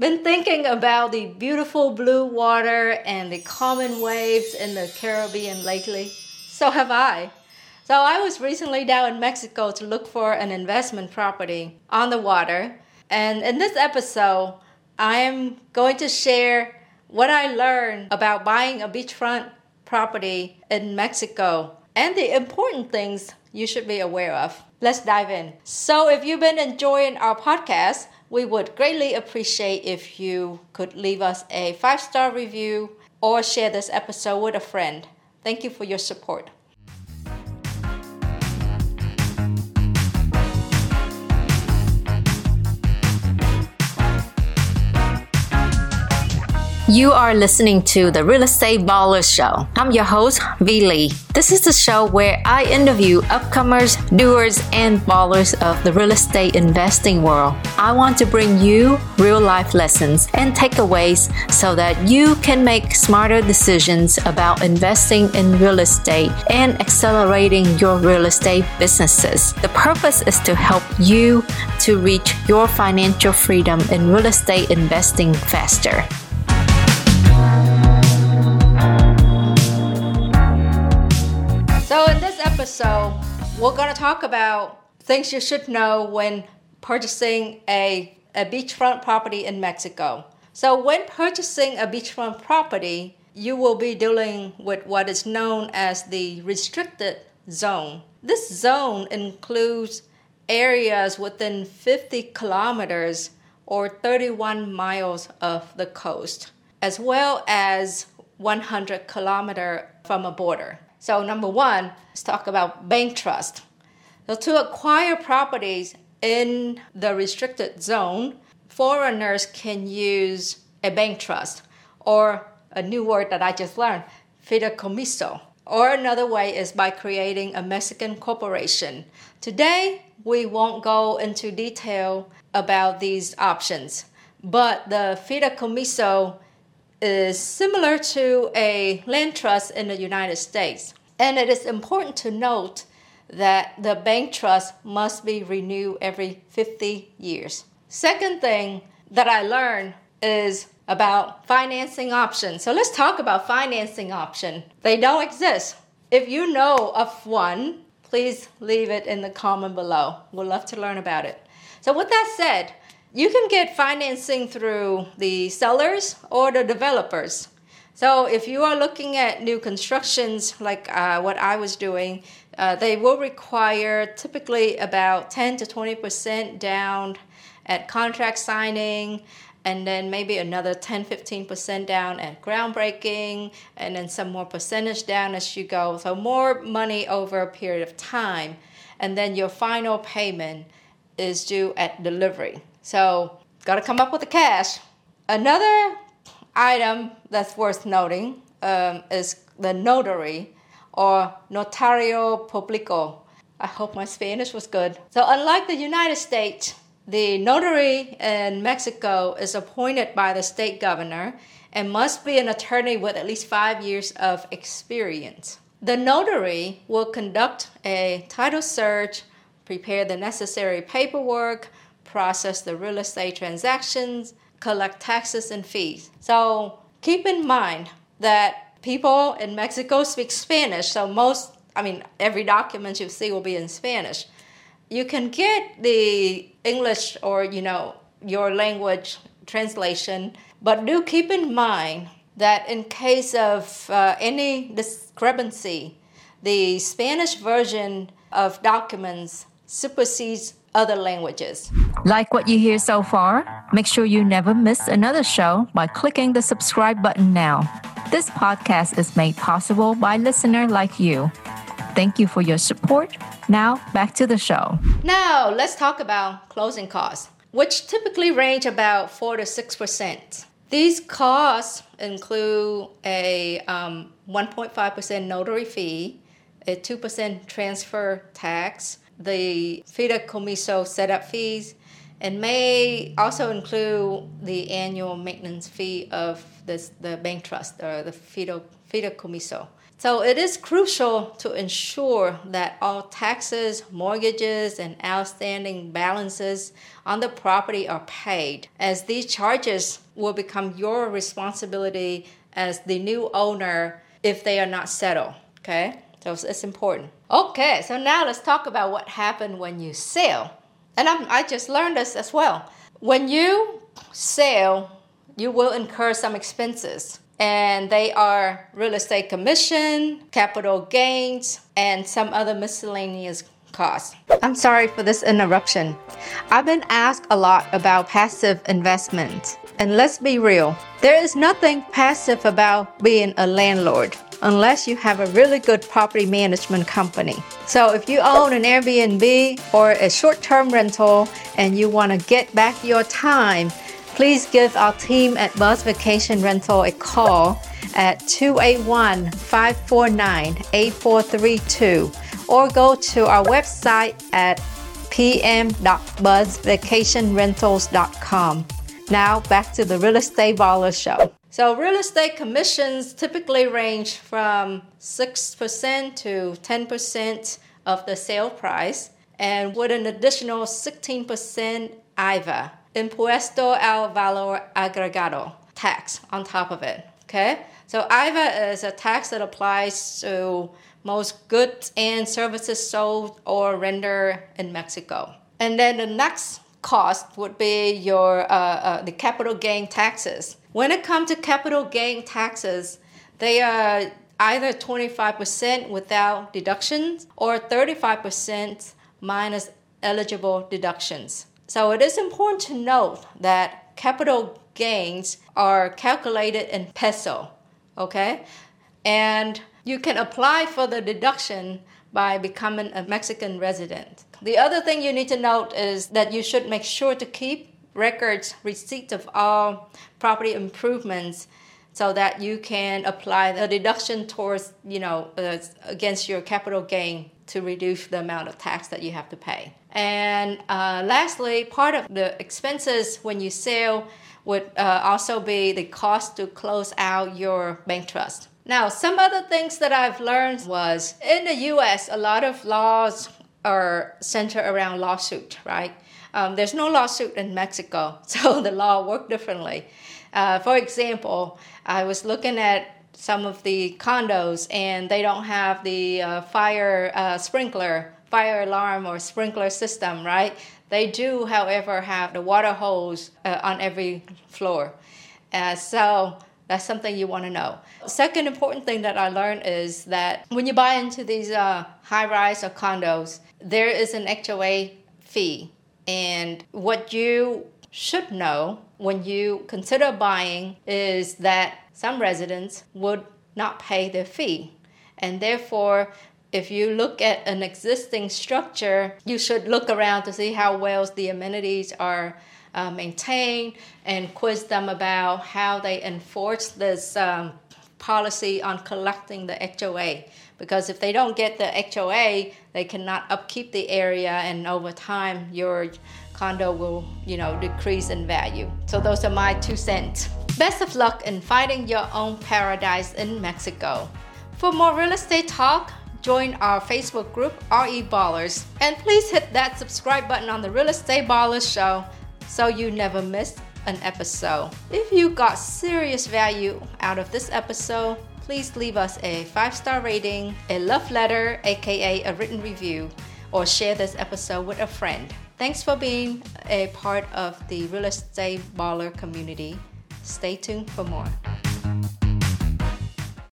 been thinking about the beautiful blue water and the common waves in the Caribbean lately? So have I. So I was recently down in Mexico to look for an investment property on the water. And in this episode, I am going to share what I learned about buying a beachfront property in Mexico and the important things you should be aware of. Let's dive in. So, if you've been enjoying our podcast, we would greatly appreciate if you could leave us a five star review or share this episode with a friend. Thank you for your support. You are listening to the Real Estate Baller Show. I'm your host, Vee Lee. This is the show where I interview upcomers, doers, and ballers of the real estate investing world. I want to bring you real life lessons and takeaways so that you can make smarter decisions about investing in real estate and accelerating your real estate businesses. The purpose is to help you to reach your financial freedom in real estate investing faster. So, in this episode, we're going to talk about things you should know when purchasing a, a beachfront property in Mexico. So, when purchasing a beachfront property, you will be dealing with what is known as the restricted zone. This zone includes areas within 50 kilometers or 31 miles of the coast, as well as 100 kilometer from a border. So, number one, let's talk about bank trust. So, to acquire properties in the restricted zone, foreigners can use a bank trust or a new word that I just learned, fideicomiso. Or another way is by creating a Mexican corporation. Today, we won't go into detail about these options, but the fideicomiso is similar to a land trust in the United States. And it is important to note that the bank trust must be renewed every 50 years. Second thing that I learned is about financing options. So let's talk about financing option. They don't exist. If you know of one, please leave it in the comment below. We'd love to learn about it. So with that said, you can get financing through the sellers or the developers. So if you are looking at new constructions like uh, what I was doing, uh, they will require typically about 10 to 20% down at contract signing and then maybe another 10 15% down at groundbreaking and then some more percentage down as you go. So more money over a period of time. And then your final payment is due at delivery so, got to come up with the cash. Another item that's worth noting um, is the notary or notario público. I hope my Spanish was good. So, unlike the United States, the notary in Mexico is appointed by the state governor and must be an attorney with at least five years of experience. The notary will conduct a title search, prepare the necessary paperwork, process the real estate transactions, collect taxes and fees. So keep in mind that people in Mexico speak Spanish, so most, I mean, every document you see will be in Spanish. You can get the English or, you know, your language translation, but do keep in mind that in case of uh, any discrepancy, the Spanish version of documents supersedes other languages. Like what you hear so far? Make sure you never miss another show by clicking the subscribe button now. This podcast is made possible by listener like you. Thank you for your support. Now, back to the show. Now, let's talk about closing costs, which typically range about 4 to 6%. These costs include a um, 1.5% notary fee, a 2% transfer tax, the fideicomiso setup fees and may also include the annual maintenance fee of this, the bank trust or the fideicomiso. So it is crucial to ensure that all taxes, mortgages, and outstanding balances on the property are paid, as these charges will become your responsibility as the new owner if they are not settled. Okay, so it's important. Okay, so now let's talk about what happened when you sell. And I'm, I just learned this as well. When you sell, you will incur some expenses and they are real estate commission, capital gains, and some other miscellaneous costs. I'm sorry for this interruption. I've been asked a lot about passive investment. And let's be real, there is nothing passive about being a landlord unless you have a really good property management company. So if you own an Airbnb or a short term rental and you want to get back your time, please give our team at Buzz Vacation Rental a call at 281 549 8432 or go to our website at pm.buzzvacationrentals.com. Now back to the Real Estate Baller Show. So, real estate commissions typically range from 6% to 10% of the sale price, and with an additional 16% IVA impuesto al valor agregado tax on top of it. Okay, so IVA is a tax that applies to most goods and services sold or rendered in Mexico. And then the next cost would be your uh, uh, the capital gain taxes. When it comes to capital gain taxes, they are either 25% without deductions or 35% minus eligible deductions. So it is important to note that capital gains are calculated in peso, okay? And you can apply for the deduction by becoming a Mexican resident. The other thing you need to note is that you should make sure to keep records, receipts of all property improvements so that you can apply the deduction towards, you know, uh, against your capital gain to reduce the amount of tax that you have to pay. And uh, lastly, part of the expenses when you sell would uh, also be the cost to close out your bank trust. Now, some other things that I've learned was in the US, a lot of laws are centered around lawsuit, right? Um, there's no lawsuit in Mexico, so the law works differently. Uh, for example, I was looking at some of the condos and they don't have the uh, fire uh, sprinkler, fire alarm or sprinkler system, right? They do, however, have the water hose uh, on every floor. Uh, so that's something you want to know. Second important thing that I learned is that when you buy into these uh, high rise or condos, there is an HOA fee. And what you should know when you consider buying is that some residents would not pay their fee. And therefore, if you look at an existing structure, you should look around to see how well the amenities are uh, maintained and quiz them about how they enforce this um, policy on collecting the HOA. Because if they don't get the HOA, they cannot upkeep the area, and over time, your condo will, you know, decrease in value. So those are my two cents. Best of luck in finding your own paradise in Mexico. For more real estate talk, join our Facebook group, RE Ballers, and please hit that subscribe button on the Real Estate Ballers Show so you never miss an episode. If you got serious value out of this episode, please leave us a five star rating, a love letter, aka a written review, or share this episode with a friend. Thanks for being a part of the Real Estate Baller community. Stay tuned for more.